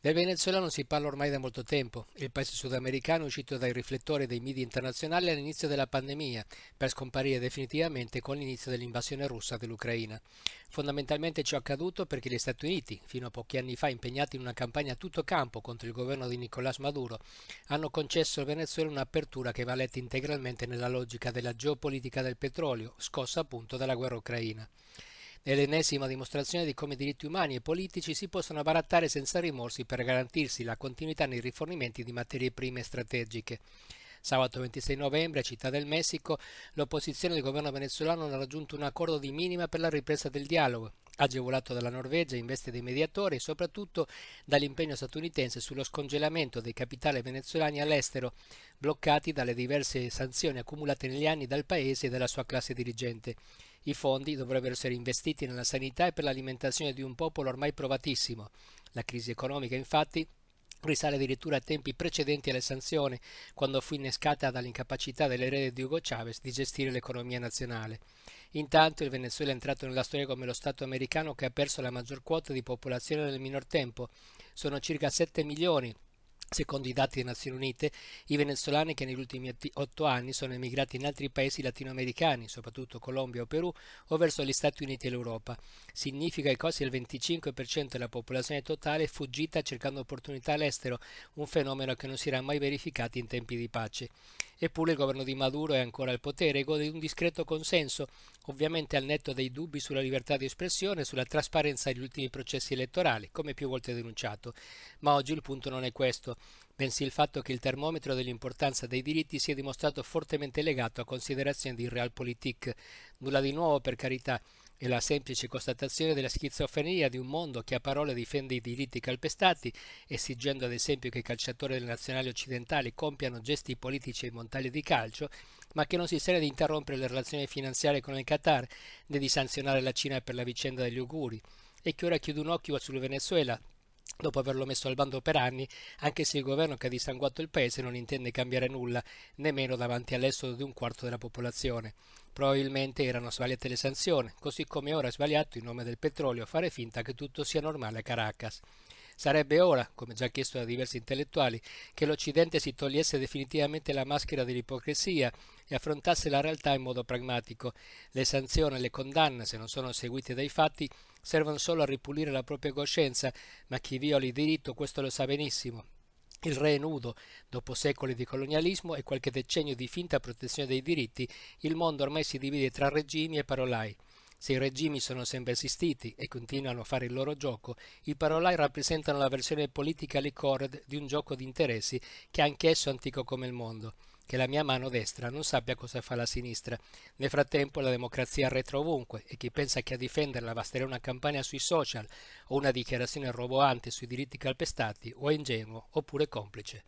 Del Venezuela non si parla ormai da molto tempo. Il paese sudamericano è uscito dai riflettori dei media internazionali all'inizio della pandemia, per scomparire definitivamente con l'inizio dell'invasione russa dell'Ucraina. Fondamentalmente ciò è accaduto perché gli Stati Uniti, fino a pochi anni fa impegnati in una campagna a tutto campo contro il governo di Nicolás Maduro, hanno concesso al Venezuela un'apertura che va letta integralmente nella logica della geopolitica del petrolio, scossa appunto dalla guerra ucraina. È l'ennesima dimostrazione di come diritti umani e politici si possono barattare senza rimorsi per garantirsi la continuità nei rifornimenti di materie prime strategiche. Sabato 26 novembre a Città del Messico l'opposizione del governo venezuelano ha raggiunto un accordo di minima per la ripresa del dialogo, agevolato dalla Norvegia in veste dei mediatori e soprattutto dall'impegno statunitense sullo scongelamento dei capitali venezuelani all'estero, bloccati dalle diverse sanzioni accumulate negli anni dal paese e dalla sua classe dirigente. I fondi dovrebbero essere investiti nella sanità e per l'alimentazione di un popolo ormai provatissimo. La crisi economica, infatti, risale addirittura a tempi precedenti alle sanzioni, quando fu innescata dall'incapacità dell'erede di Hugo Chavez di gestire l'economia nazionale. Intanto il Venezuela è entrato nella storia come lo Stato americano che ha perso la maggior quota di popolazione nel minor tempo. Sono circa 7 milioni Secondo i dati delle Nazioni Unite, i venezuelani che negli ultimi otto anni sono emigrati in altri paesi latinoamericani, soprattutto Colombia o Perù, o verso gli Stati Uniti e l'Europa. Significa che quasi il 25% della popolazione totale è fuggita cercando opportunità all'estero, un fenomeno che non si era mai verificato in tempi di pace. Eppure il governo di Maduro è ancora al potere e gode di un discreto consenso, ovviamente al netto dei dubbi sulla libertà di espressione e sulla trasparenza degli ultimi processi elettorali, come più volte denunciato. Ma oggi il punto non è questo, bensì il fatto che il termometro dell'importanza dei diritti si è dimostrato fortemente legato a considerazioni di realpolitik. Nulla di nuovo per carità, è la semplice constatazione della schizofrenia di un mondo che a parole difende i diritti calpestati, esigendo ad esempio che i calciatori delle nazionali occidentali compiano gesti politici ai mondiali di calcio, ma che non si serve di interrompere le relazioni finanziarie con il Qatar, né di sanzionare la Cina per la vicenda degli uiguri, e che ora chiude un occhio sul Venezuela, dopo averlo messo al bando per anni, anche se il governo che ha dissanguato il paese non intende cambiare nulla, nemmeno davanti all'esodo di un quarto della popolazione. Probabilmente erano sbagliate le sanzioni, così come ora è sbagliato in nome del petrolio fare finta che tutto sia normale a Caracas. Sarebbe ora, come già chiesto da diversi intellettuali, che l'Occidente si togliesse definitivamente la maschera dell'ipocrisia e affrontasse la realtà in modo pragmatico. Le sanzioni e le condanne, se non sono seguite dai fatti, servono solo a ripulire la propria coscienza, ma chi viola il diritto questo lo sa benissimo il re è nudo, dopo secoli di colonialismo e qualche decennio di finta protezione dei diritti, il mondo ormai si divide tra regimi e parolai. Se i regimi sono sempre esistiti e continuano a fare il loro gioco, i parolai rappresentano la versione politica liquored di un gioco di interessi che è anch'esso antico come il mondo. Che la mia mano destra non sappia cosa fa la sinistra. Nel frattempo la democrazia arretra ovunque e chi pensa che a difenderla basterà una campagna sui social o una dichiarazione roboante sui diritti calpestati o è ingenuo oppure complice.